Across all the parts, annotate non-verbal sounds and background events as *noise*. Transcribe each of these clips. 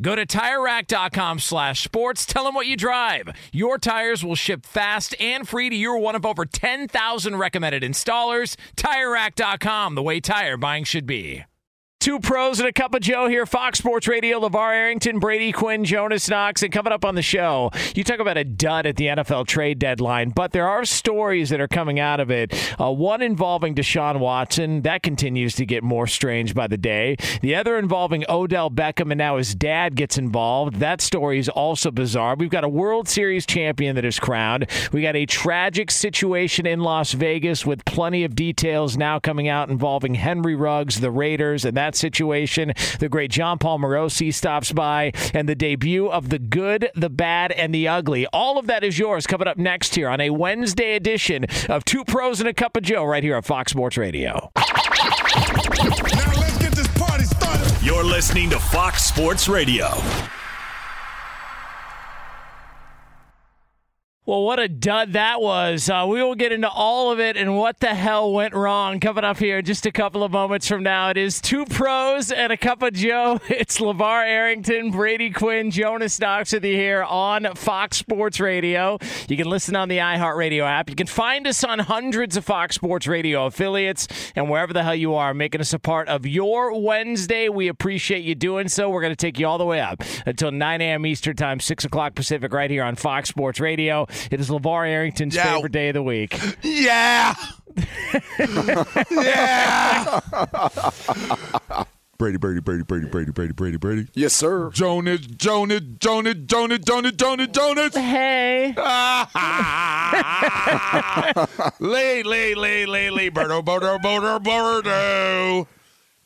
Go to TireRack.com slash sports. Tell them what you drive. Your tires will ship fast and free to your one of over 10,000 recommended installers. TireRack.com, the way tire buying should be. Two pros and a cup of Joe here, Fox Sports Radio. LeVar Arrington, Brady Quinn, Jonas Knox. And coming up on the show, you talk about a dud at the NFL trade deadline, but there are stories that are coming out of it. Uh, one involving Deshaun Watson. That continues to get more strange by the day. The other involving Odell Beckham, and now his dad gets involved. That story is also bizarre. We've got a World Series champion that is crowned. We got a tragic situation in Las Vegas with plenty of details now coming out involving Henry Ruggs, the Raiders, and that situation. The great Jon Paul Morosi stops by, and the debut of the good, the bad, and the ugly. All of that is yours coming up next here on a Wednesday edition of Two Pros and a Cup of Joe right here on Fox Sports Radio. Now let's get this party started. You're listening to Fox Sports Radio. Well, what a dud that was. Uh, we will get into all of it and what the hell went wrong coming up here just a couple of moments from now. It is two pros and a cup of Joe. *laughs* It's LeVar Arrington, Brady Quinn, Jonas Knox with you here on Fox Sports Radio. You can listen on the iHeartRadio app. You can find us on hundreds of Fox Sports Radio affiliates and wherever the hell you are, making us a part of your Wednesday. We appreciate you doing so. We're going to take you all the way up until 9 a.m. Eastern Time, 6 o'clock Pacific, right here on Fox Sports Radio. It is LeVar Arrington's Yeah. favorite day of the week. Yeah. *laughs* yeah. Brady, Brady, Brady, Brady, Brady, Brady, Brady, Brady. Yes, sir. Jonas, Jonas, Jonas, Jonas, Jonas, Jonas, Jonas. Hey. lay, lay, lay, lay, lay, Birdo, Birdo, Birdo, Birdo.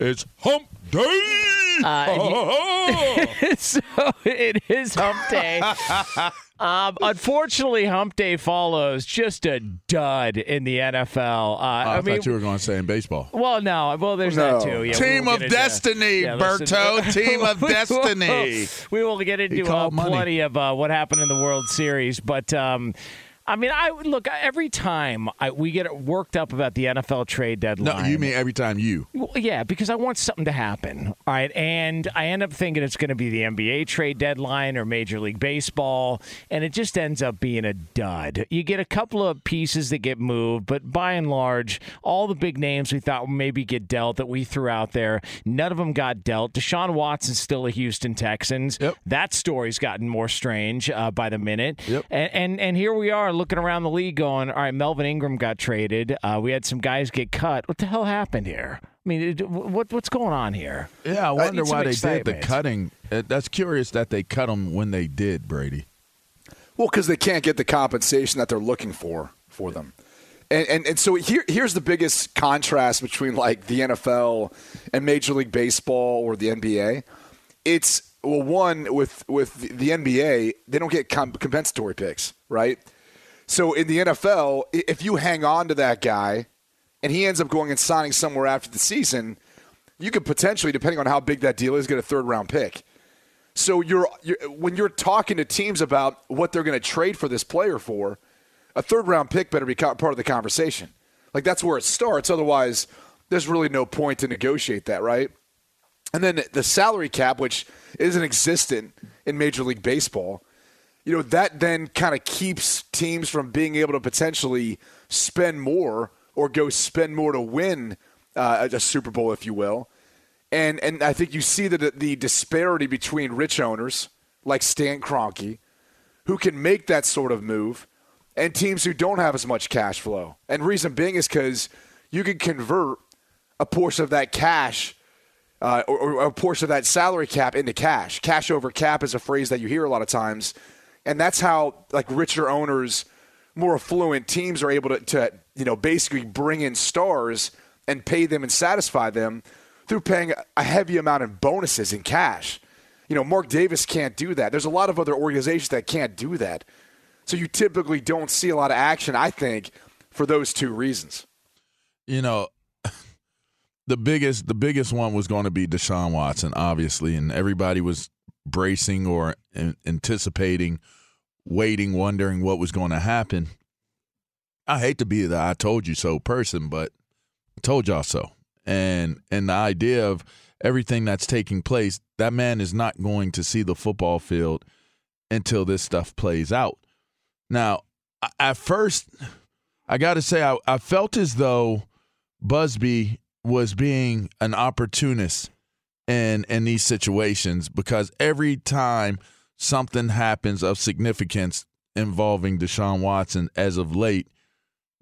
It's hump day. *laughs* *laughs* so it is hump day. *laughs* Um, unfortunately, hump day follows just a dud in the NFL. Uh, I, I, mean, thought you were going to say in baseball. well, no, well, there's No. that too. Yeah, Team of get into- destiny, Yeah. Berto. Team of destiny. We will get into uh, plenty of uh, what happened in the World Series, but um, I mean, I look every time I, we get worked up about the NFL trade deadline. No, you mean every time you. Well, yeah, because I want something to happen. All right. And I end up thinking it's going to be the NBA trade deadline or Major League Baseball. And it just ends up being a dud. You get a couple of pieces that get moved, but by and large, all the big names we thought would maybe get dealt that we threw out there, none of them got dealt. Deshaun Watson's still a Houston Texans. Yep. That story's gotten more strange uh, by the minute. Yep. And, and and here we are looking around the league going, all right, Melvin Ingram got traded. Uh, we had some guys get cut. What the hell happened here? I mean, it- what what's going on here? Yeah, I wonder some why they did the cutting. Uh, That's curious that they cut them when they did, Brady. Well, because they can't get the compensation that they're looking for for them. And, and, and so here, here's the biggest contrast between like the NFL and Major League Baseball or the NBA. It's well, one with with the NBA, they don't get com- compensatory picks, right? So in the NFL, if you hang on to that guy and he ends up going and signing somewhere after the season, you could potentially, depending on how big that deal is, get a third round pick. So you're, you're when you're talking to teams about what they're going to trade for this player for, a third round pick better be part of the conversation. Like that's where it starts. Otherwise, there's really no point to negotiate that, right? And then the salary cap, which isn't existent in Major League Baseball, you know, that then kind of keeps teams from being able to potentially spend more or go spend more to win uh, a Super Bowl, if you will. And and I think you see the the disparity between rich owners like Stan Kroenke, who can make that sort of move, and teams who don't have as much cash flow. And reason being is because you can convert a portion of that cash uh, or, or, a portion of that salary cap into cash. Cash over cap is a phrase that you hear a lot of times, and that's how like richer owners, more affluent teams are able to, to you know basically bring in stars and pay them and satisfy them through paying a heavy amount in bonuses in cash. You know, Mark Davis can't do that. There's a lot of other organizations that can't do that. So you typically don't see a lot of action, I think, for those two reasons. You know, *laughs* the biggest the biggest one was going to be Deshaun Watson, obviously, and everybody was bracing or anticipating, waiting, wondering what was going to happen. I hate to be the "I told you so" person, but I told y'all so. And and the idea of everything that's taking place, that man is not going to see the football field until this stuff plays out. Now, at first, I got to say, I, I felt as though Buzbee was being an opportunist in in these situations because every time something happens of significance involving Deshaun Watson as of late,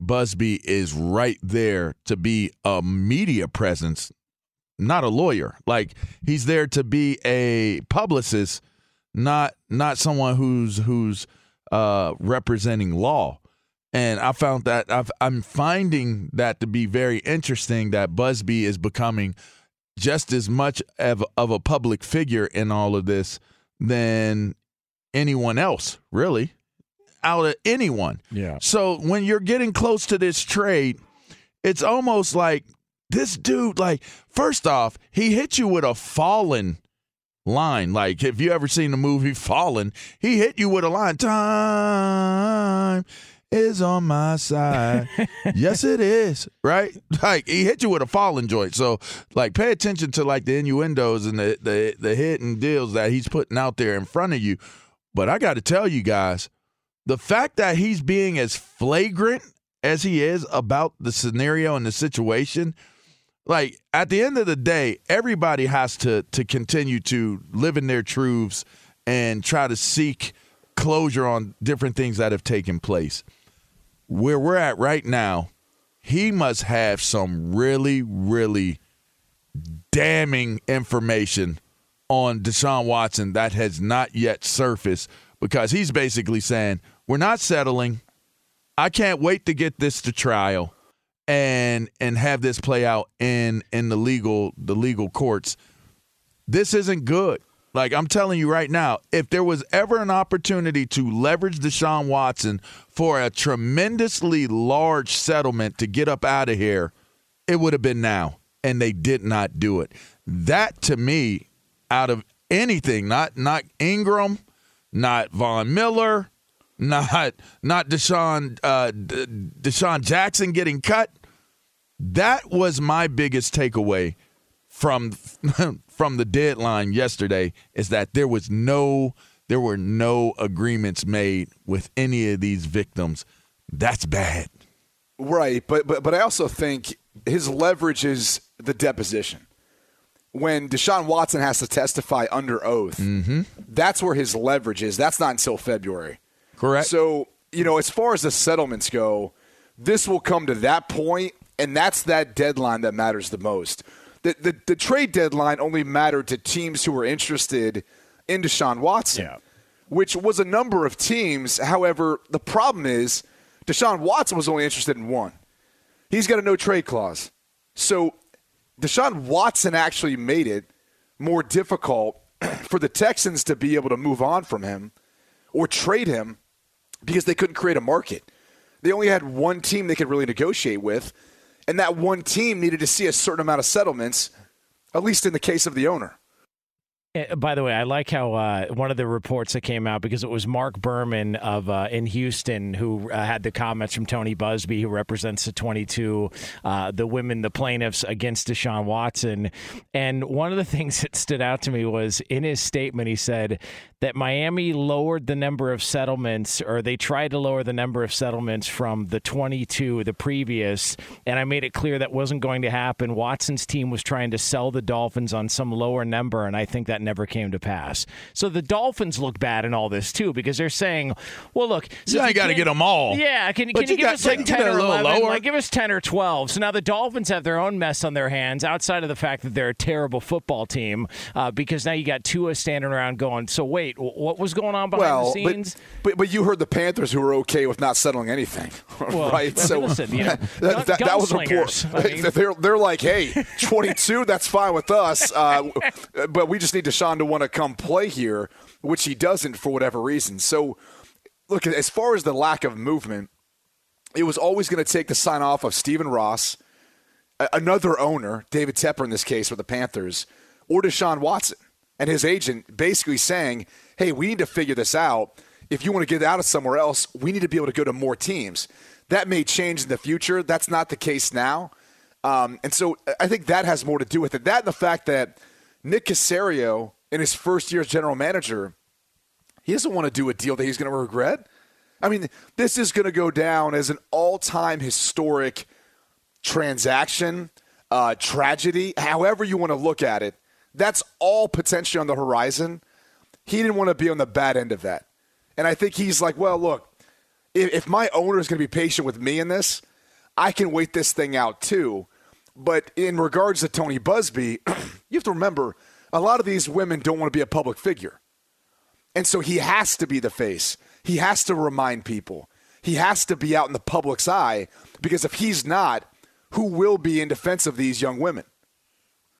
Buzbee is right there to be a media presence, not a lawyer. Like he's there to be a publicist, not not someone who's who's uh, representing law. And I found that i am finding that to be very interesting that Buzbee is becoming just as much of, of a public figure in all of this than anyone else, really, out of anyone. Yeah. So when you're getting close to this trade, it's almost like this dude, like, first off, he hit you with a fallen line. Like, if you ever seen the movie Fallen, he hit you with a line. Time is on my side. yes, it is. Right? *laughs* Like he hit you with a falling joint. So like pay attention to like the innuendos and the the the hidden deals that he's putting out there in front of you. But I got to tell you guys, the fact that he's being as flagrant as he is about the scenario and the situation, like at the end of the day, everybody has to to continue to live in their truths and try to seek closure on different things that have taken place where we're at right now, he must have some really, really damning information on Deshaun Watson that has not yet surfaced because he's basically saying, We're not settling. I can't wait to get this to trial and and have this play out in in the legal the legal courts. This isn't good. Like I'm telling you right now, if there was ever an opportunity to leverage Deshaun Watson for a tremendously large settlement to get up out of here, it would have been now. And they did not do it. That to me, out of anything, not not Ingram, not Von Miller, *laughs* not not Deshaun uh, DeSean Jackson getting cut. That was my biggest takeaway from *laughs* from the deadline yesterday is that there was no there were no agreements made with any of these victims. That's bad. Right, but but but I also think his leverage is the deposition. When Deshaun Watson has to testify under oath, mm-hmm. that's where his leverage is. That's not until February. Correct. So, you know, as far as the settlements go, this will come to that point, and that's that deadline that matters the most the, the, the trade deadline only mattered to teams who were interested in Deshaun Watson, yeah. which was a number of teams. However, the problem is Deshaun Watson was only interested in one. He's got a no trade clause. So Deshaun Watson actually made it more difficult *clears throat* for the Texans to be able to move on from him or trade him because they couldn't create a market. They only had one team they could really negotiate with, and that one team needed to see a certain amount of settlements at least in the case of the owner. Uh, By the way, I like how uh, one of the reports that came out because it was Mark Berman of uh, in Houston who uh, had the comments from Tony Buzbee, who represents the 22, uh, the women, the plaintiffs against Deshaun Watson. And one of the *laughs* things that stood out to me was in his statement, he said that Miami lowered the number of settlements, or they tried to lower the number of settlements from the 22, the previous. And I made it clear that wasn't going to happen. Watson's team was trying to sell the Dolphins on some lower number, and I think that never came to pass. So the Dolphins look bad in all this too because they're saying, "Well, look, You ain't got to get them all. Yeah, can, can you, you give got- us like ten or eleven? lower. Like give us ten or twelve. So now the Dolphins have their own mess on their hands outside of the fact that they're a terrible football team uh, because now you got Tua standing around going, "So wait, what was going on behind well, the scenes?" but, but but you heard the Panthers who were okay with not settling anything, *laughs* Well, right? So listen, you know, *laughs* that, that, that was a report. I *laughs* mean- they're they're like, hey, 22, that's fine with us, uh, but we just need Deshaun to want to come play here, which he doesn't for whatever reason. So, look, as far as the lack of movement, it was always going to take the sign off of Stephen Ross, another owner, David Tepper in this case with the Panthers, or Deshaun Watson and his agent basically saying, hey, we need to figure this out. If you want to get out of somewhere else, we need to be able to go to more teams. That may change in the future. That's not the case now. Um, and so I think that has more to do with it. That and the fact that Nick Caserio, in his first year as general manager, he doesn't want to do a deal that he's going to regret. I mean, this is going to go down as an all time historic transaction, uh, tragedy, however you want to look at it. That's all potentially on the horizon. He didn't want to be on the bad end of that. And I think he's like, well, look, if, if my owner is going to be patient with me in this, I can wait this thing out too. But in regards to Tony Buzbee, *clears throat* you have to remember a lot of these women don't want to be a public figure. And so he has to be the face. He has to remind people. He has to be out in the public's eye because if he's not, who will be in defense of these young women?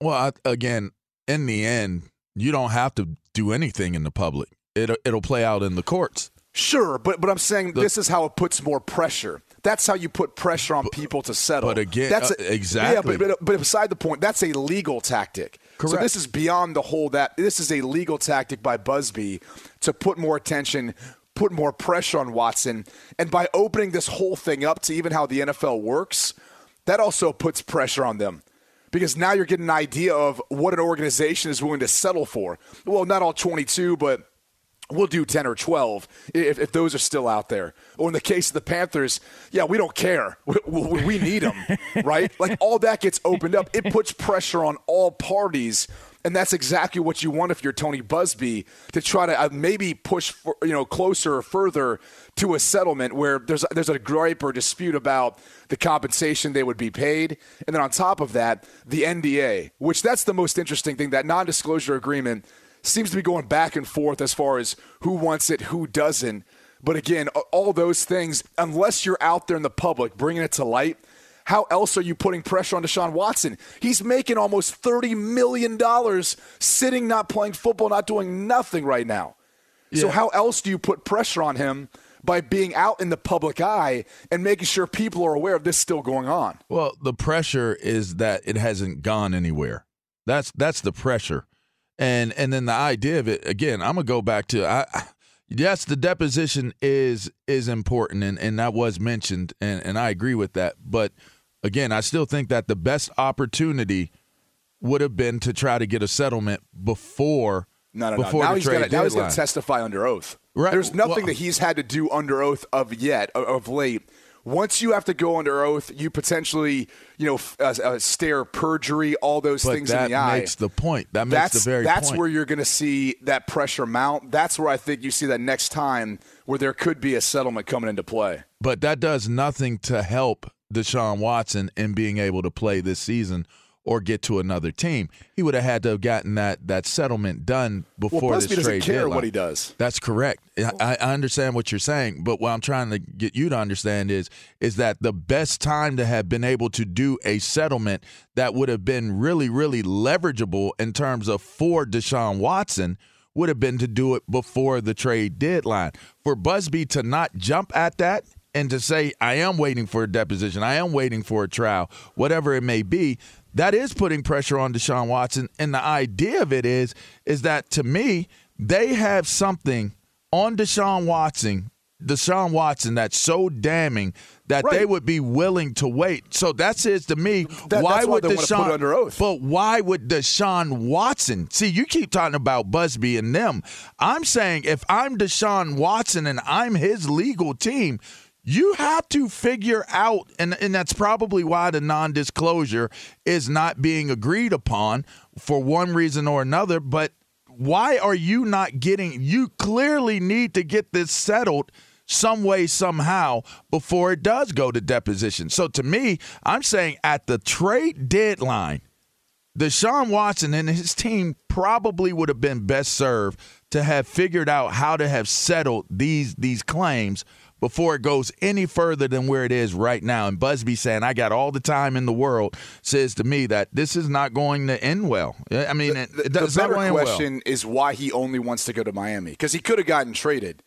Well, I, again, in the end, you don't have to do anything in the public. It'll, it'll play out in the courts. Sure, but but I'm saying this is how it puts more pressure. That's how you put pressure on people to settle. but again- that's uh, exactly. Yeah, but, but but beside the point, that's a legal tactic. Correct. So this is beyond the whole that this is a legal tactic by Buzbee to put more attention, put more pressure on Watson, and by opening this whole thing up to even how the NFL works, that also puts pressure on them. Because now you're getting an idea of what an organization is willing to settle for. Well, not all 22, but we'll do 10 or 12 if, if those are still out there. Or in the case of the Panthers, yeah, we don't care. We, we, we need them, *laughs* right? Like all that gets opened up. It puts pressure on all parties. And that's exactly what you want if you're Tony Buzbee to try to uh, maybe push for, you know closer or further to a settlement where there's there's a gripe or dispute about the compensation they would be paid, and then on top of that, the NDA, which that's the most interesting thing. That non-disclosure agreement seems to be going back and forth as far as who wants it, who doesn't. But again, all those things, unless you're out there in the public bringing it to light, how else are you putting pressure on Deshaun Watson? He's making almost $30 million sitting, not playing football, not doing nothing right now. So, how else do you put pressure on him by being out in the public eye and making sure people are aware of this still going on? Well, the pressure is that it hasn't gone anywhere. That's that's the pressure, and and then the idea of it again. I'm gonna go back to I. Yes, the deposition is is important, and, and that was mentioned, and, and I agree with that. But again, I still think that the best opportunity would have been to try to get a settlement before No, no, no. before Now the he's gonna, now he's going to testify under oath. Right. There's nothing Well- that he's had to do under oath of yet of, of late. Once you have to go under oath, you potentially, you know, f- uh, uh, stare perjury, all those but things in the eye. That makes the point. That makes that's the very that's point. where you're going to see that pressure mount. That's where I think you see that next time where there could be a settlement coming into play. But that does nothing to help Deshaun Watson in being able to play this season or get to another team. He would have had to have gotten that that settlement done before this doesn't trade care deadline. what he does. That's correct. I, I understand what you're saying, but what I'm trying to get you to understand is is that the best time to have been able to do a settlement that would have been really, really leverageable in terms of for Deshaun Watson would have been to do it before the trade deadline. For Buzbee to not jump at that and to say, I am waiting for a deposition, I am waiting for a trial, whatever it may be, that is putting pressure on Deshaun Watson. And the idea of it is, is that to me, they have something on Deshaun Watson, Deshaun Watson that's so damning that they would be willing to wait. So that says to me, That- why that's why would they Deshaun under oath. But why would Deshaun Watson? See, you keep talking about Buzbee and them. I'm saying if I'm Deshaun Watson and I'm his legal team, you have to figure out, and, and that's probably why the non disclosure is not being agreed upon for one reason or another. But why are you not getting, you clearly need to get this settled some way, somehow, before it does go to deposition. So to me, I'm saying at the trade deadline, Deshaun Watson and his team probably would have been best served to have figured out how to have settled these these claims before it goes any further than where it is right now. And Buzbee saying, I got all the time in the world, says to me that this is not going to end well. I mean, it, The, it- the it's not better going to end well. question is why he only wants to go to Miami because he could have gotten traded,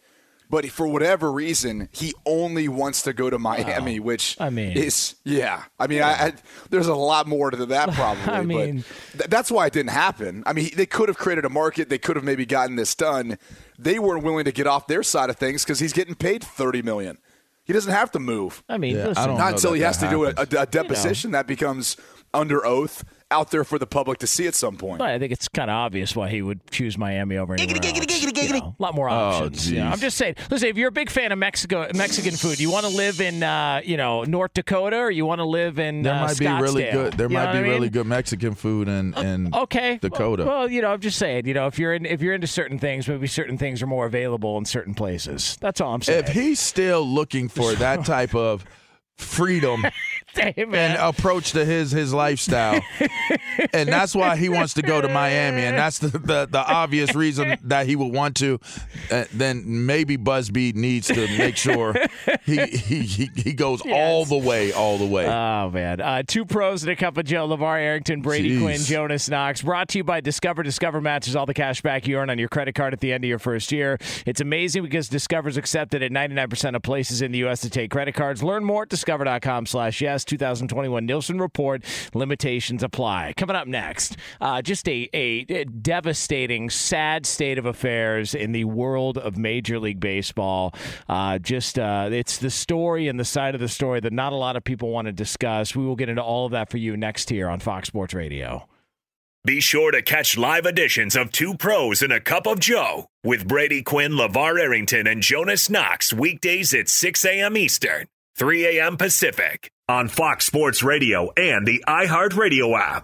but for whatever reason he only wants to go to Miami, which I mean- is yeah. I mean, I, I, there's a lot more to that *laughs* probably. I mean- but th- that's why it didn't happen. I mean, they could have created a market. They could have maybe gotten this done. They weren't willing to get off their side of things because he's getting paid thirty million. He doesn't have to move. I mean, Yeah, I listen, don't Not know until that he has that to do a, happens. a, a deposition that becomes under oath out there for the public to see at some point. But I think it's kind of obvious why he would choose Miami over anywhere else. You know, a lot more options. you know. geez. I'm just saying. Listen, if you're a big fan of Mexico, Mexican food, you want to live in, uh, you know, North Dakota, or you want to live in There uh, might be really good. There You might be I mean? really good Mexican food in in Okay, Dakota. Well, well, you know, I'm just saying. You know, if you're in, if you're into certain things, maybe certain things are more available in certain places. That's all I'm saying. if he's still looking for that *laughs* type of freedom And approach to his his lifestyle, *laughs* and that's why he wants to go to Miami, and that's the the, the obvious reason that he would want to. Uh, then maybe Buzbee needs to make sure he he he, he goes all the way, all the way. Oh man! Uh, two pros and a cup of Joe. Levar Arrington, Brady Jeez. Quinn, Jonas Knox. Brought to you by Discover. Discover matches all the cash back you earn on your credit card at the end of your first year. It's amazing because Discover's accepted at 99% of places in the U.S. to take credit cards. Learn more at discover.com/yes. 2021 Nielsen report. Limitations apply. Coming up next, uh, just a, a a devastating, sad state of affairs in the world of Major League Baseball. Uh, just uh, it's the story and the side of the story that not a lot of people want to discuss. We will get into all of that for you next here on Fox Sports Radio. Be sure to catch live editions of Two Pros and a Cup of Joe with Brady Quinn, LeVar Arrington, and Jonas Knox weekdays at 6 a.m. Eastern, 3 a.m. Pacific on Fox Sports Radio and the iHeartRadio app.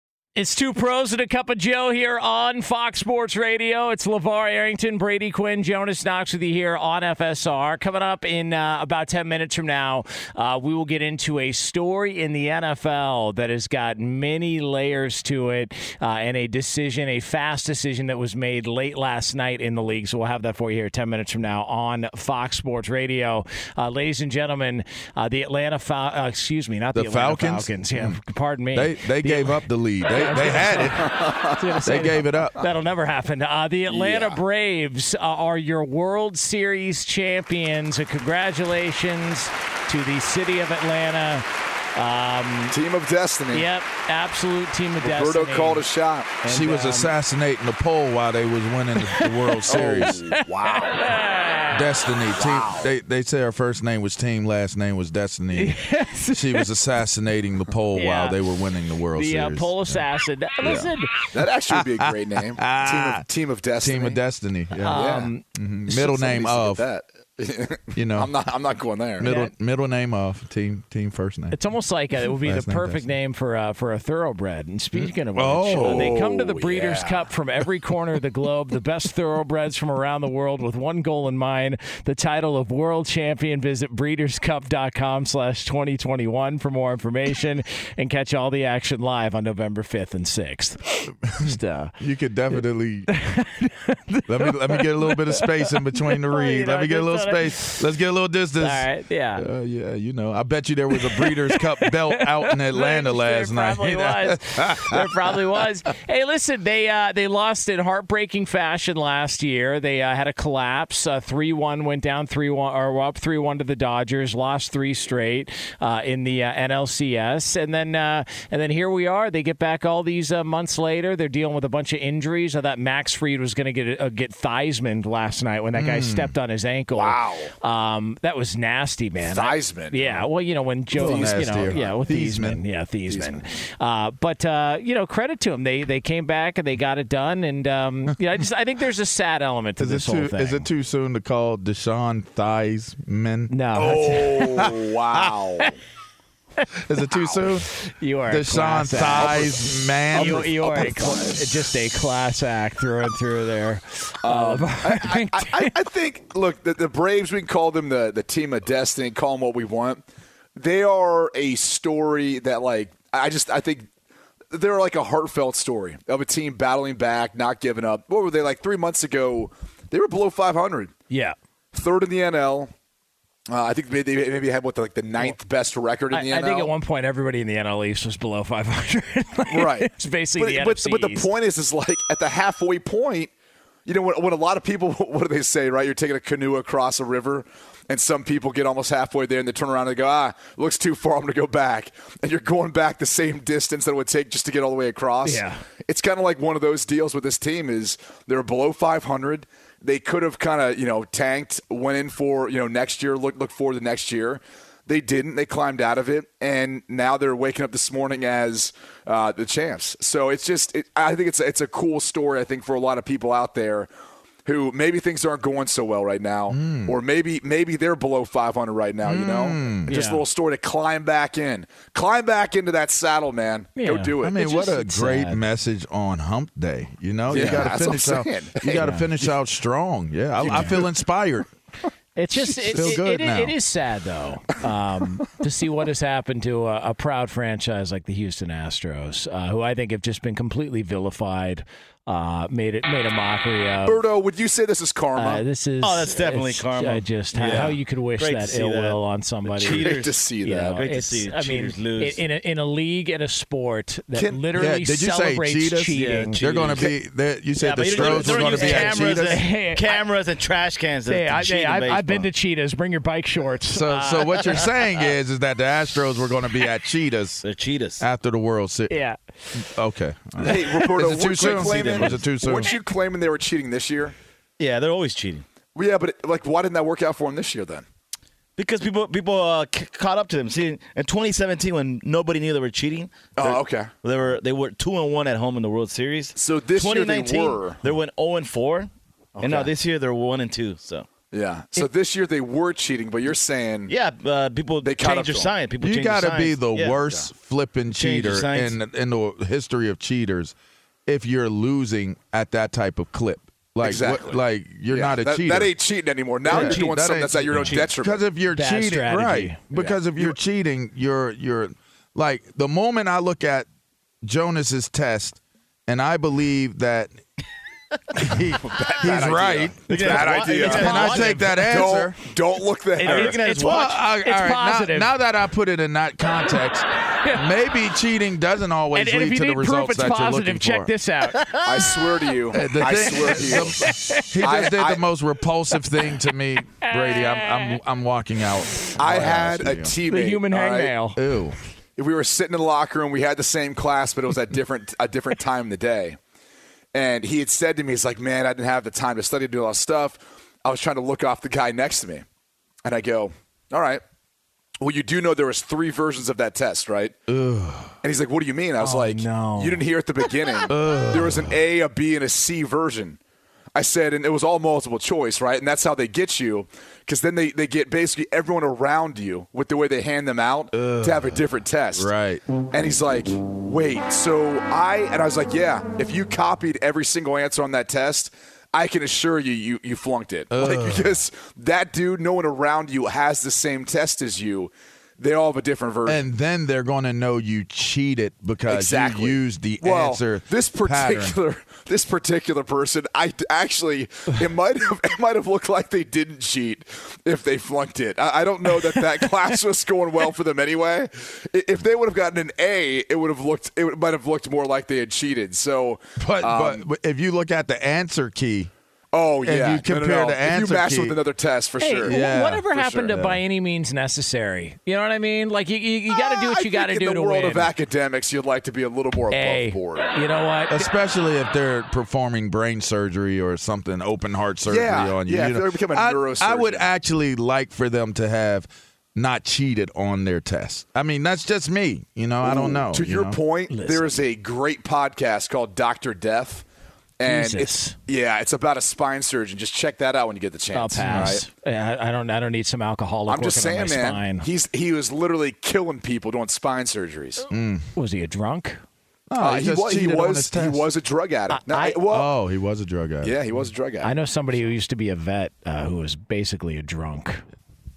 It's two pros and a cup of Joe here on Fox Sports Radio. It's LeVar Arrington, Brady Quinn, Jonas Knox with you here on FSR. Coming up in uh, about 10 minutes from now, uh, we will get into a story in the NFL that has got many layers to it uh, and a decision, a fast decision that was made late last night in the league. So we'll have that for you here 10 minutes from now on Fox Sports Radio. Uh, ladies and gentlemen, uh, the Atlanta Fal- uh, excuse me, not the, The Atlanta Falcons? Falcons. Yeah, pardon me. They they The gave up the lead. They they had it. *laughs* They gave it up. That'll never happen. Uh, the Atlanta Yeah. Braves uh, are your World Series champions. Uh, congratulations to the city of Atlanta. Um, Team of Destiny. yep, absolute team of Roberto destiny. Roberto called a shot. And, She was um, assassinating the pole while they was winning the, the *laughs* World Series. Oh, wow. *laughs* Destiny team. They they say her first name was Team, last name was Destiny. *laughs* She was assassinating the pole Yeah. while they were winning the World the uh, pole assassin. Listen, That actually would be a great name. Team of, Team of Destiny. Team of Destiny. Yeah. um, Mhm. Middle name of. that. *laughs* You know. I'm not. I'm not going there. Middle middle name of team team first name. It's almost like uh, it would be the Last name perfect Destiny. name for uh, for a thoroughbred. And speaking of which, Oh, uh, they come to the Breeders' yeah. Cup from every corner of the globe, the best thoroughbreds from around the world with one goal in mind, the title of world champion. Visit breederscup.com slash 2021 for more information and catch all the action live on November 5th and 6th. Just, uh, *laughs* You could definitely *laughs* let me let me get a little bit of space in between the You read. know, Let me get a little just let it- space. Let's get a little distance. all right, yeah. Uh, yeah, you know, I bet you there was a Breeders' Cup *laughs* belt out in Atlanta last there night. Probably *laughs* was. there probably was. Hey, listen, they uh, they lost in heartbreaking fashion last year. They uh, had a collapse. Three one went down three one or up three one to the Dodgers. Lost three straight uh, in the uh, NLCS, and then uh, and then here we are. They get back all these uh, months later. They're dealing with a bunch of injuries. I thought Max Fried was going to get uh, get Theismann last night when that guy stepped on his ankle. Wow. Um, that was nasty, man. Theismann. Yeah, well, you know when Joe, Little you know, nastier. yeah, with Theismann. Theismann, yeah, Theismann. Uh, but uh, you know, credit to them. They they came back and they got it done. And um, *laughs* yeah, I just I think there's a sad element to Is it this whole too thing. is it too soon to call Deshaun Theismann? no, that's- Oh *laughs* wow. Is it too soon? *laughs* you are a Deshaun class act. Theismann. You, you are a cl- just a class act through and through there. Uh, *laughs* I, I, I think. Look, the, the Braves. We can call them the the team of destiny. Call them what we want. They are a story that, like, I just I think they're like a heartfelt story of a team battling back, not giving up. What were they like three months ago? They were below 500, yeah. third in the NL. Uh, I think they they maybe had what like the ninth best record in I, the NL. I think at one point everybody in the NL East was below 500. *laughs* Like, right. It's basically but, the but, but the point is, is like at the halfway point, you know, when, when a lot of people, *laughs* what do they say, right? You're taking a canoe across a river, and some people get almost halfway there and they turn around and they go, ah, looks too far, I'm going to go back. And you're going back the same distance that it would take just to get all the way across. Yeah. It's kind of like one of those deals with this team is they're below 500. They could have kind of, you know, tanked, went in for, you know, next year, look, look forward to next year They didn't. They climbed out of it, and now they're waking up this morning as uh, the champs. So it's just, it, I think it's it's a cool story. I think for a lot of people out there who maybe things aren't going so well right now, Hmm. or maybe maybe they're below 500 right now. You know, Hmm. just Yeah. a little story to climb back in, climb back into that saddle, man. Go do it. I mean, It's what just- a great sad. message on Hump Day. You know, you got to that's what I'm finish out. saying. You got to finish out strong. Yeah, I, I feel inspired. *laughs* It's just it, Feel it- good it- now. it is sad though um, to see what has happened to a, a proud franchise like the Houston Astros, uh, who I think have just been completely vilified, uh, made it made a mockery of. Berto, would you say this is karma? Uh, this is Oh, that's definitely karma. uh, just how, Yeah. how you could wish Great that ill that. will on somebody. cheaters. Great to see You that. know, Great to see I mean, lose. in a in a league and a sport that Can- literally Yeah, did you celebrates cheetahs? cheating. Yeah, They're going to be. You said Yeah, the but you Stros you were going to be at cameras, Cheetahs. And, *laughs* cameras and trash cans. Hey, I, hey, I, I've been to. Cheetahs. Bring your bike shorts. So, so what you're *laughs* saying is, is that the Astros were going to be at Cheetahs They're cheetahs. after the World Series. yeah. Okay. All right. Hey, Roberto, Is it too weren't you soon? claiming- Was it too soon? Weren't you claiming they were cheating this year? Yeah, they're always cheating Well, yeah, but like, why didn't that work out for them this year then? because people people uh, c- caught up to them. See, in 2017 when nobody knew they were cheating. Oh, okay. They were they were two and one at home in the World Series. So this year they 2019, were. They went 0 and four, and now this year they're one and two. So Yeah. So this year they were cheating, but you're saying yeah, uh, people They caught up change their to 'em. sign. People You got to be the Yeah. worst flipping Change cheater in in the history of cheaters if you're losing at that type of clip. Like, Exactly. what, like you're Yeah, not a that, cheater. That ain't cheating anymore. Now Yeah. you're Cheat- doing that something ain't that's at your own cheating. detriment. Because if you're Bad cheating, strategy. right? Because Yeah. if you're cheating, you're you're like the moment I look at Jonas's test, and I believe that he, *laughs* he's idea. right, Bad idea. It's and I take that answer. Don't, don't look there. you're looking at his it's watch. po- I- it's all right, now- positive. Now, that I put it in that context, *laughs* maybe cheating doesn't always and, and lead if to the need proof results it's that you're positive, looking check for. this out. I swear to you. *laughs* The I swear to you. He just I- did I- the most repulsive thing to me, Brady. I'm I'm, I'm walking out. I had a you. teammate. the human all right? hangnail. Ew. we were sitting in the locker room. We had the same class, but it was at different a different time in the day. And he had said to me, "He's like, man, I didn't have the time to study, to do all that stuff. I was trying to look off the guy next to me." And I go, "All right. Well, you do know there was three versions of that test, right?" And he's like, "What do you mean?" I was Oh, like, no. "You didn't hear at the beginning. *laughs* there was an A, a B, and a C version." I said, and it was all multiple choice, right? And that's how they get you, because then they, they get basically everyone around you with the way they hand them out to have a different test. Right. And he's like, wait, so I, and I was like, yeah, if you copied every single answer on that test, I can assure you, you, you flunked it. Like, because that dude, no one around you has the same test as you. They all have a different version. And then they're going to know you cheated because exactly. you used the well, answer. This pattern. This particular person, I actually it might have it might have looked like they didn't cheat if they flunked it. I, I don't know that that *laughs* class was going well for them anyway. If they would have gotten an A, it would have looked it might have looked more like they had cheated. So, But, um, but if you look at the answer key, oh if yeah, you No, no, compare no. the if you match key- with another test for Hey, sure. Yeah, whatever for happened sure. to by any means necessary? You know what I mean? Like you, you, you got to do what ah, I you got to think do in the world win. of academics, you'd like to be a little more hey, above board. you know what? especially if they're performing brain surgery or something, open heart surgery Yeah, on you. yeah, you if know. they become a I, I neurosurgeon. would actually like for them to have not cheated on their test. I mean, that's just me. You know, I don't know. To you your know? point, there is a great podcast called Doctor Death, and Jesus. it's yeah, it's about a spine surgeon. Just check that out when you get the chance. I'll chance. pass. all right? Yeah, I I don't. I don't need some alcoholic I'm just saying, on my man. spine. He's he was literally killing people doing spine surgeries. Was he a drunk? No, Uh, he he, just was, he cheated on his was he was a drug addict. No, I- well, Oh, he was a drug addict. yeah, he was a drug addict. I know somebody who used to be a vet uh, who was basically a drunk.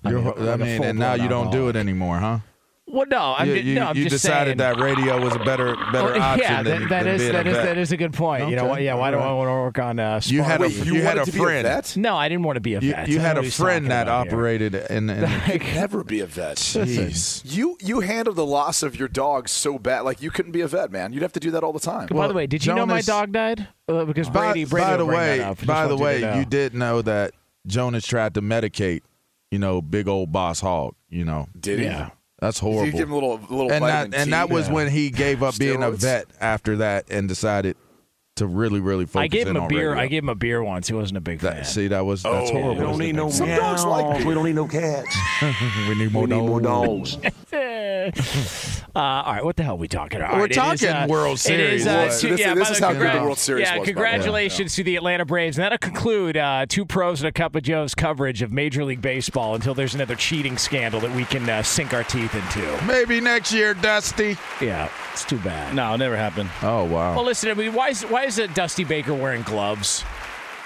You're, like a- I like a mean, and now you don't do it anymore, huh? Well, no, I'm, you you, no, I'm you just decided saying. that radio was a better better Oh, option yeah, than, that, that than is being that a is vet. that is a good point. You know what? Yeah, why do I want to work on uh, You had a Wait, you, you had a friend. a? No, I didn't want to be a vet. you I had a friend that about here. operated in, in *laughs* Never be a vet. Jeez. You you handled the loss of your dog so bad, like you couldn't be a vet, man. You'd have to do that all the time. By the way, did you know my dog died? Uh, because By, Brady, Brady by the way, that up. Just by the way, you did know that Jonas tried to medicate, you know, big old boss hog. You know, Did he? Yeah. that's horrible. you give him a little little and that and that was when he gave up being a vet after that and decided to really, really focus I gave him in a beer. radio. I gave him a beer once. He wasn't a big fan. See, that was that's Oh, horrible. we don't need no Some dogs like beer. We don't need no cats. *laughs* we need more we need more dogs. *laughs* dogs. *laughs* Uh, all right, what the hell are we talking about? We're All right, it is, talking uh, World Series. is, uh, This- two- this- yeah, this by is the how good the World Series Yeah, was, by the way. congratulations to the Atlanta Braves. And that'll conclude uh, two pros and a cup of Joe's coverage of Major League Baseball until there's another cheating scandal that we can uh, sink our teeth into. Maybe next year, Dusty. Yeah, it's too bad. No, it'll never happened. Oh wow. Well, listen, I mean, why is why is uh, Dusty Baker wearing gloves?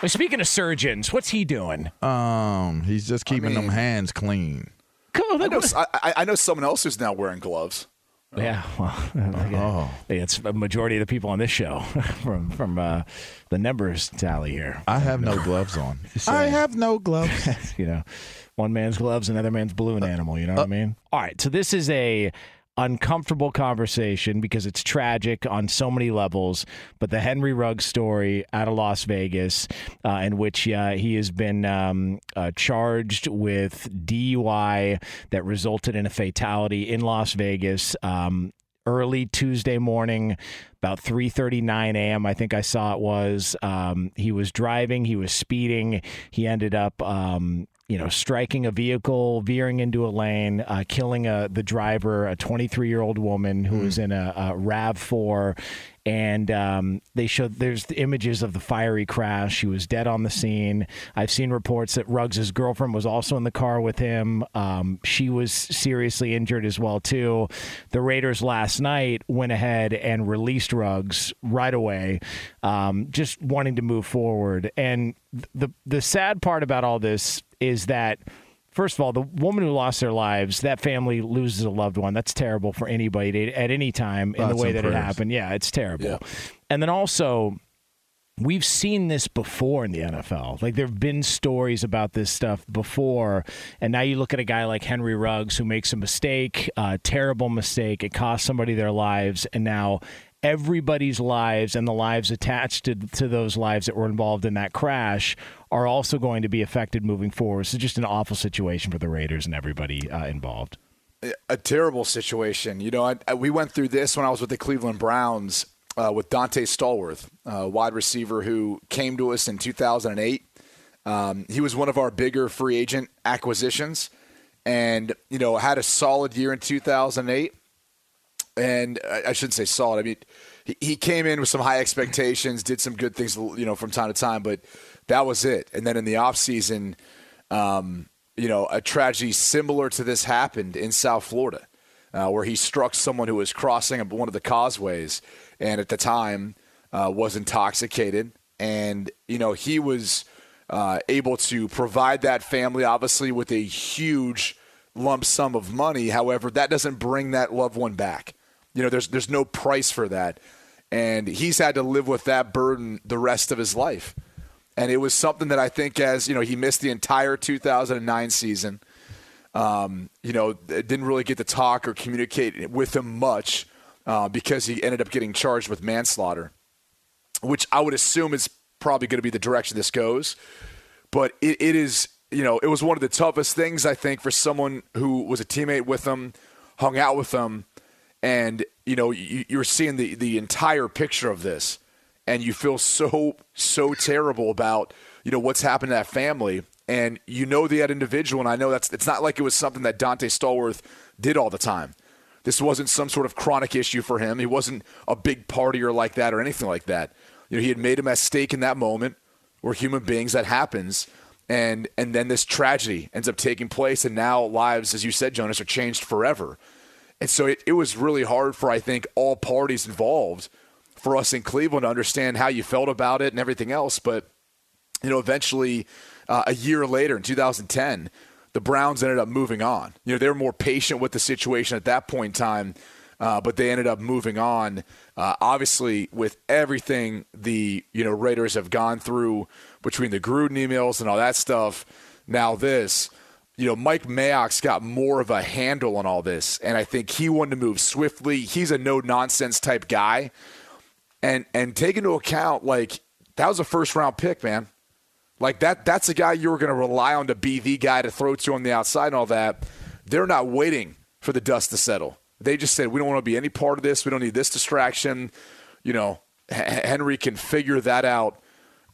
Well, speaking of surgeons, what's he doing? Um, he's just keeping them mean- hands clean. Come on, I know, I, I- I know someone else who's now wearing gloves. Yeah, *laughs* well, Oh. it's a majority of the people on this show *laughs* from from uh, the numbers tally here. I have no gloves on. *laughs* I have no gloves. you know, one man's gloves, another man's balloon animal. You know what I mean? All right, so this is a uncomfortable conversation because it's tragic on so many levels. But the Henry Ruggs story out of Las Vegas, uh, in which uh, he has been um, uh, charged with DUI that resulted in a fatality in Las Vegas. Um, early Tuesday morning, about 3:39 a.m. I think I saw it was. Um, he was driving. He was speeding. He ended up. Um, you know, striking a vehicle, veering into a lane, uh, killing a, the driver, a 23 year old woman who was in a, a RAV4. And um, they showed there's the images of the fiery crash. She was dead on the scene. I've seen reports that Ruggs' girlfriend was also in the car with him. Um, she was seriously injured as well too. The Raiders last night went ahead and released Ruggs right away, um, just wanting to move forward. And the the sad part about all this is that first of all, the woman who lost their lives, that family loses a loved one. That's terrible for anybody to, at any time in the way that it happened. Yeah, it's terrible. And then also, we've seen this before in the NFL. Like there have been stories about this stuff before, and now you look at a guy like Henry Ruggs who makes a mistake, a terrible mistake. It costs somebody their lives, and now everybody's lives and the lives attached to, to those lives that were involved in that crash are also going to be affected moving forward. So just an awful situation for the Raiders and everybody uh, involved. a terrible situation. You know, I, I, we went through this when I was with the Cleveland Browns uh, with Donté Stallworth, a wide receiver who came to us in 2008. Um, he was one of our bigger free agent acquisitions, and you know had a solid year in 2008. And I, I shouldn't say solid. I mean, he, he came in with some high expectations, did some good things, you know, from time to time, but that was it. And then in the offseason, um, you know, a tragedy similar to this happened in South Florida, uh, where he struck someone who was crossing one of the causeways, and at the time uh, was intoxicated, and you know he was uh, able to provide that family obviously with a huge lump sum of money. However, that doesn't bring that loved one back. You know, there's there's no price for that, and he's had to live with that burden the rest of his life. And it was something that I think, as you know, he missed the entire 2009 season. Um, you know, didn't really get to talk or communicate with him much uh, because he ended up getting charged with manslaughter, which I would assume is probably going to be the direction this goes. But it, it is, you know, it was one of the toughest things I think for someone who was a teammate with him, hung out with him, and you know, you, you're seeing the the entire picture of this and you feel so so terrible about you know what's happened to that family. And you know that individual and i know that's it's not like it was something that donté stallworth did all the time. This wasn't some sort of chronic issue for him. He wasn't a big partier like that or anything like that. You know he had made a mistake in that moment we're human beings that happens and and then this tragedy ends up taking place and now lives as you said jonas are changed forever. And so it, it was really hard for i think all parties involved for us in Cleveland to understand how you felt about it and everything else. But, you know, eventually, uh, a year later in 2010, the Browns ended up moving on. You know, they were more patient with the situation at that point in time, uh, but they ended up moving on. Uh, obviously, with everything the, you know, Raiders have gone through between the Gruden emails and all that stuff, now this you know, Mike Mayock's got more of a handle on all this, and I think he wanted to move swiftly. He's a no nonsense type guy and and take into account like that was a first round pick, man. Like that that's a guy you were going to rely on to be the guy to throw to on the outside and all that. They're not waiting for the dust to settle. They just said we don't want to be any part of this. We don't need this distraction. You know, H- Henry can figure that out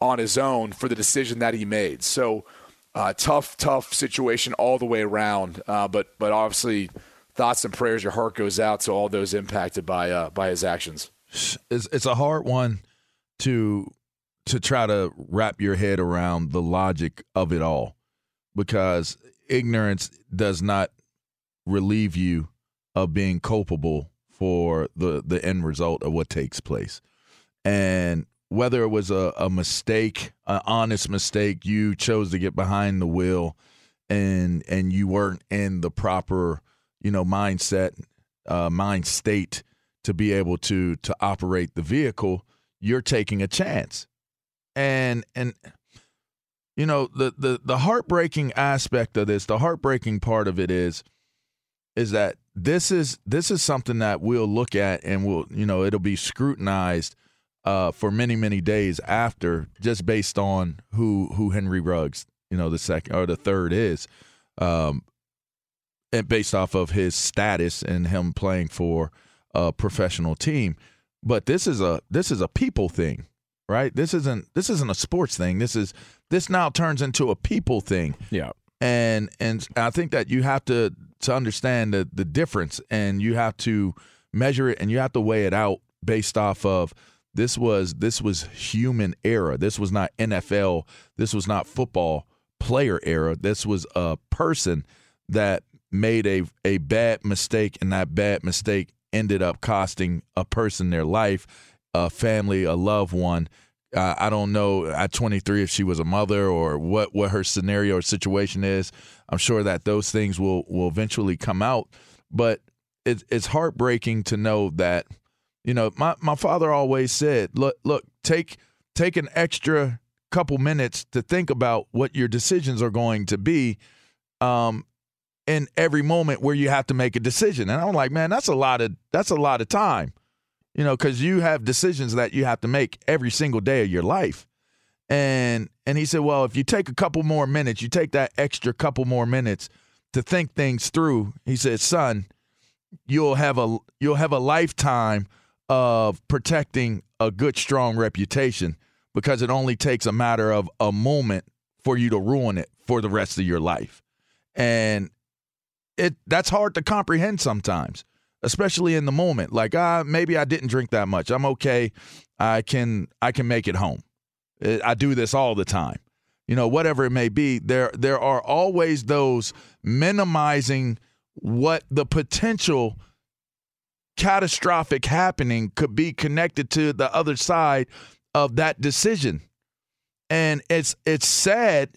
on his own for the decision that he made. So uh, tough, tough situation all the way around. Uh, but but obviously, thoughts and prayers. Your heart goes out to all those impacted by uh, by his actions. It's, it's a hard one to to try to wrap your head around the logic of it all because ignorance does not relieve you of being culpable for the the end result of what takes place. And whether it was a, a mistake, an honest mistake, you chose to get behind the wheel and and you weren't in the proper, you know, mindset, uh, mind state to be able to to operate the vehicle, you're taking a chance. And and you know, the the the heartbreaking aspect of this, the heartbreaking part of it is is that this is this is something that we'll look at and we'll you know it'll be scrutinized uh, for many many days after just based on who who Henry Ruggs you know the second or the third is um, and based off of his status and him playing for a professional team but this is a this is a people thing right this isn't this isn't a sports thing this is this now turns into a people thing Yeah. and and I think that you have to to understand the the difference, and you have to measure it, and you have to weigh it out based off of this was this was human error. This was not NFL. This was not football player era. This was a person that made a a bad mistake, and that bad mistake ended up costing a person their life, a family, a loved one. Uh, I don't know at 23 if she was a mother or what what her scenario or situation is. I'm sure that those things will will eventually come out, but it's it's heartbreaking to know that you know my my father always said, look look take take an extra couple minutes to think about what your decisions are going to be um in every moment where you have to make a decision. And I'm like, man, that's a lot of that's a lot of time you know because you have decisions that you have to make every single day of your life and and he said well if you take a couple more minutes you take that extra couple more minutes to think things through he said son you'll have a you'll have a lifetime of protecting a good strong reputation because it only takes a matter of a moment for you to ruin it for the rest of your life and it that's hard to comprehend sometimes especially in the moment. Like, ah, maybe I didn't drink that much. I'm okay. I can I can make it home. I do this all the time. You know, whatever it may be, there there are always those minimizing what the potential catastrophic happening could be connected to the other side of that decision. And it's it's sad,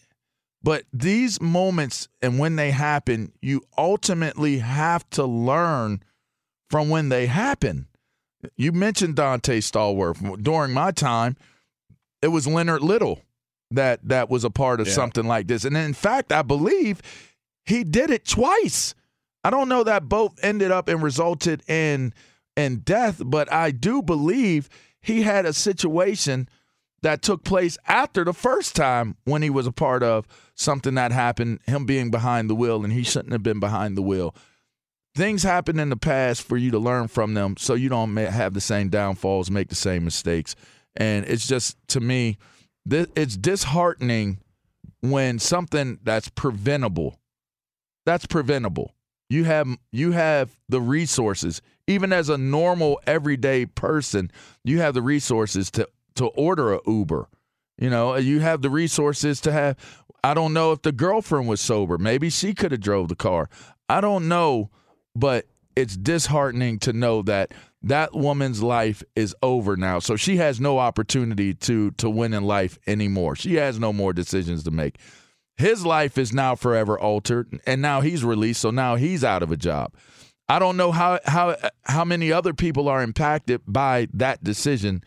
but these moments and when they happen, you ultimately have to learn from when they happen. You mentioned Donté Stallworth. During my time, it was Leonard Little that that was a part of Yeah. something like this. And in fact, I believe he did it twice. I don't know that both ended up and resulted in in death, but I do believe he had a situation that took place after the first time when he was a part of something that happened, him being behind the wheel, and he shouldn't have been behind the wheel. Things happen in the past for you to learn from them so you don't have the same downfalls make the same mistakes. And it's just to me it's disheartening when something that's preventable that's preventable. You have you have the resources. Even as a normal everyday person you have the resources to to order a uber you know you have the resources to have i don't know if the girlfriend was sober maybe she could have drove the car i don't know but it's disheartening to know that that woman's life is over now. So she has no opportunity to to win in life anymore. She has no more decisions to make. His life is now forever altered and now he's released, so now he's out of a job. I don't know how how how many other people are impacted by that decision,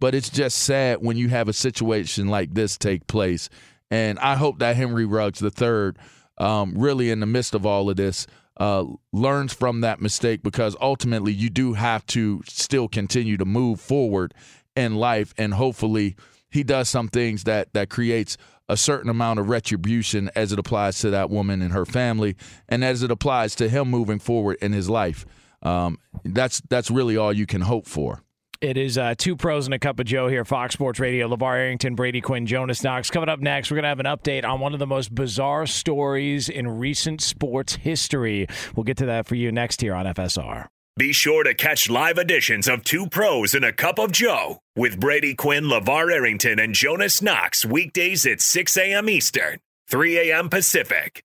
but it's just sad when you have a situation like this take place. And I hope that Henry Ruggs III, um, really in the midst of all of this, uh, learns from that mistake because ultimately you do have to still continue to move forward in life, and hopefully he does some things that that creates a certain amount of retribution as it applies to that woman and her family, and as it applies to him moving forward in his life. Um, that's that's really all you can hope for. It is uh, two pros and a cup of Joe here, Fox Sports Radio. LeVar Arrington, Brady Quinn, Jonas Knox. Coming up next, we're going to have an update on one of the most bizarre stories in recent sports history. We'll get to that for you next here on FSR. Be sure to catch live editions of Two Pros and a Cup of Joe with Brady Quinn, LeVar Arrington, and Jonas Knox weekdays at 6 a.m. Eastern, 3 a.m. Pacific.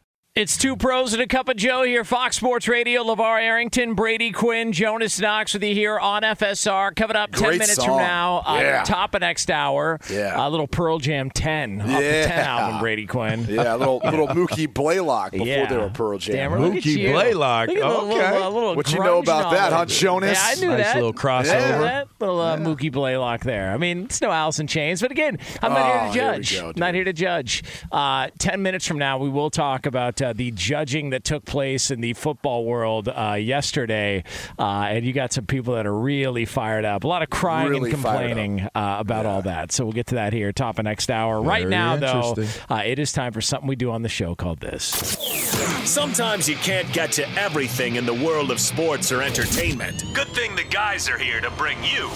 It's two pros and a cup of Joe here, Fox Sports Radio. LeVar Arrington, Brady Quinn, Jonas Knox with you here on FSR. Coming up 10 minutes song. from now, uh, top of next hour, Yeah. a little Pearl Jam 10 off the 10 Yeah. album, Brady Quinn. *laughs* Yeah, a little little Mookie Blaylock before Yeah. they were Pearl Jam. Damn, Mookie. Blaylock. Look at little, Okay. uh, little What you know about that, huh. Jonas? Yeah, I knew Nice that. little crossover. Yeah. That little uh, Mookie Blaylock there. I mean, it's no Alice in Chains, but again, I'm not Oh, here to here judge. go, not here to judge. Uh, Ten minutes from now, we will talk about about uh, the judging that took place in the football world uh, yesterday, uh, and you got some people that are really fired up. A lot of crying Really and complaining uh, about all that. So we'll get to that here, top of next hour. right now, though, uh, it is time for something we do on the show called this. Sometimes you can't get to everything in the world of sports or entertainment. Good thing the guys are here to bring you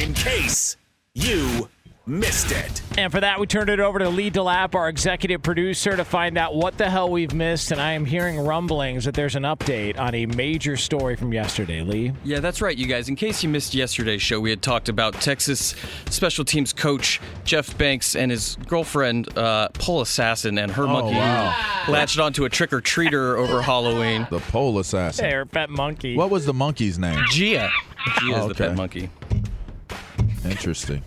in case you missed it. And for that, we turned it over to Lee DeLapp, our executive producer, to find out what the hell we've missed. And I am hearing rumblings that there's an update on a major story from yesterday. Lee? Yeah, that's right, you guys. In case you missed yesterday's show, we had talked about Texas special teams coach Jeff Banks and his girlfriend, uh, Pole Assassin, and her monkey wow. *laughs* latched onto a trick or treater over Halloween. The pole assassin. Hey, our pet monkey. What was the monkey's name? Gia. Gia is Oh, the pet monkey. Interesting.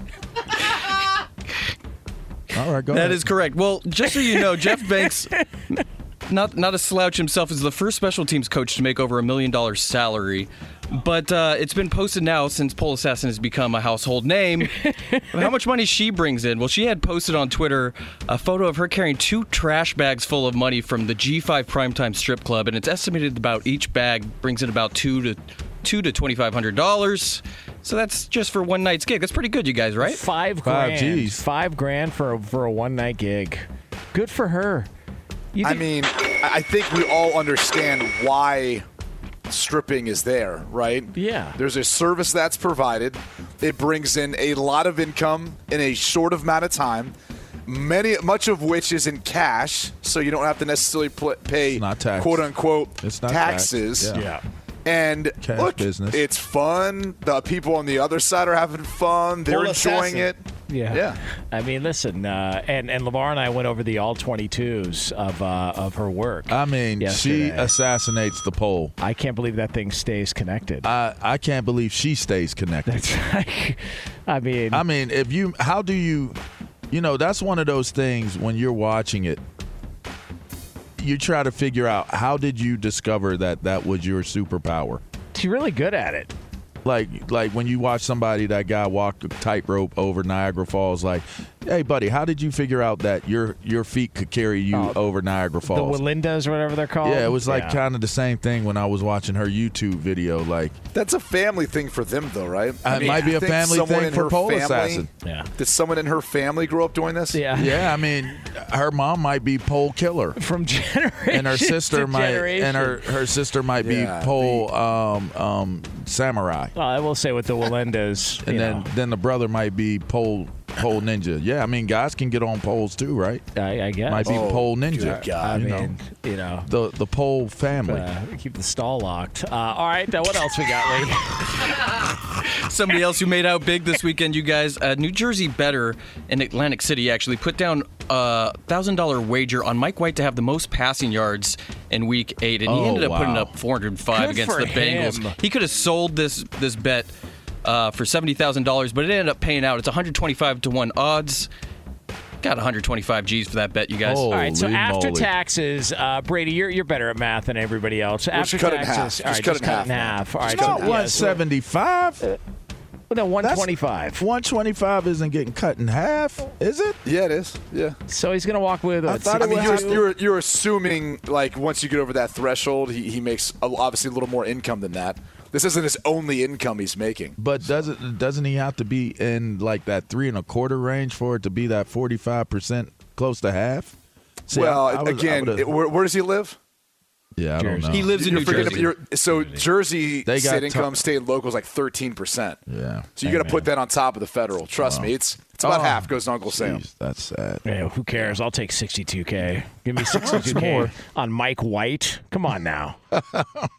All right, go That ahead. is correct. Well, just so you know, Jeff Banks, not not a slouch himself, is the first special teams coach to make over a million dollars salary. But uh, it's been posted now since Pole Assassin has become a household name. how much money she brings in? Well, she had posted on Twitter a photo of her carrying two trash bags full of money from the G5 Primetime Strip Club, and it's estimated about each bag brings in about two to two to twenty five hundred dollars. So that's just for one night's gig. That's pretty good, you guys, right? Five Five grand. Gs. Five grand for a, for a one night gig. Good for her. You I mean, I I think we all understand why stripping is there, right? Yeah. There's a service that's provided. It brings in a lot of income in a short amount of time. Many, much of which is in cash, so you don't have to necessarily pl- pay not quote unquote It's not taxes. taxed, yeah. And Cash look, business. it's fun. The people on the other side are having fun. They're Full enjoying assassin. it. Yeah. Yeah. I mean, listen, uh, and and LeVar and I went over the all 22s of uh, of her work. I mean, she assassinates the pole. I can't believe that thing stays connected. I, I can't believe she stays connected. It's like, *laughs* I mean, I mean, if you, how do you, you know, that's one of those things when you're watching it, you try to figure out how did you discover that that was your superpower? she's really good at it. Like, like when you watch somebody that guy walk a tightrope over Niagara Falls, like, hey buddy, how did you figure out that your your feet could carry you Oh, over Niagara Falls? The Falls? Wallendas or whatever they're called. yeah, it was like Yeah. kind of the same thing when I was watching her YouTube video. Like, That's a family thing for them, though, right? Uh, it might be a family someone thing in for her Pole family- Assassin. Yeah. Did someone in her family grow up doing this? Yeah. yeah, I mean, her mom might be pole killer. *laughs* From generation and her sister to might generation. and her her sister might Yeah, be pole um um samurai Well, I will say with the Wallendas, and you then know, then the brother might be pole pole ninja yeah i mean guys can get on poles too right I, I guess might be Oh, pole ninja good God. I you know. mean, you know, the the pole family uh, keep the stall locked. Uh, all right, uh, what else we got, Lee? *laughs* Somebody else who made out big this weekend, you guys. Uh, New Jersey Better in Atlantic City actually put down a thousand dollar wager on Mike White to have the most passing yards in Week Eight, and he Oh, ended up putting up 405 Good against for the Bengals. He could have sold this this bet uh, for seventy thousand dollars, but it ended up paying out. It's 125 to one odds. Got 125 G's for that bet, you guys. Oh. All right, so after moly. taxes, uh, Brady, you're you're better at math than everybody else. After just cut it in taxes, half. Just right, cut just it in cut it in half, half. All right, it's not so, yeah, so- 175 no, 125. 125 isn't getting cut in half is it Yeah, it is. Yeah. So he's gonna walk with. I what, thought I it mean, was- you're, you're you're assuming like once you get over that threshold, he, he makes obviously a little more income than that. This isn't his only income he's making. but doesn't doesn't he have to be in like that three and a quarter range for it to be that 45 percent close to half See, well, I- I was- again, it- where, where does he live? yeah i don't know He lives in You're New forgetting- Jersey. you're- so Jersey They got state to- income, state and local is like thirteen percent. yeah So you got to put that on top of the federal. Trust me, it's it's about Oh, half goes to Uncle Sam. Jeez, that's sad Yeah, who cares? I'll take 62k. Give me *laughs* 62k on Mike White. Come on now. *laughs*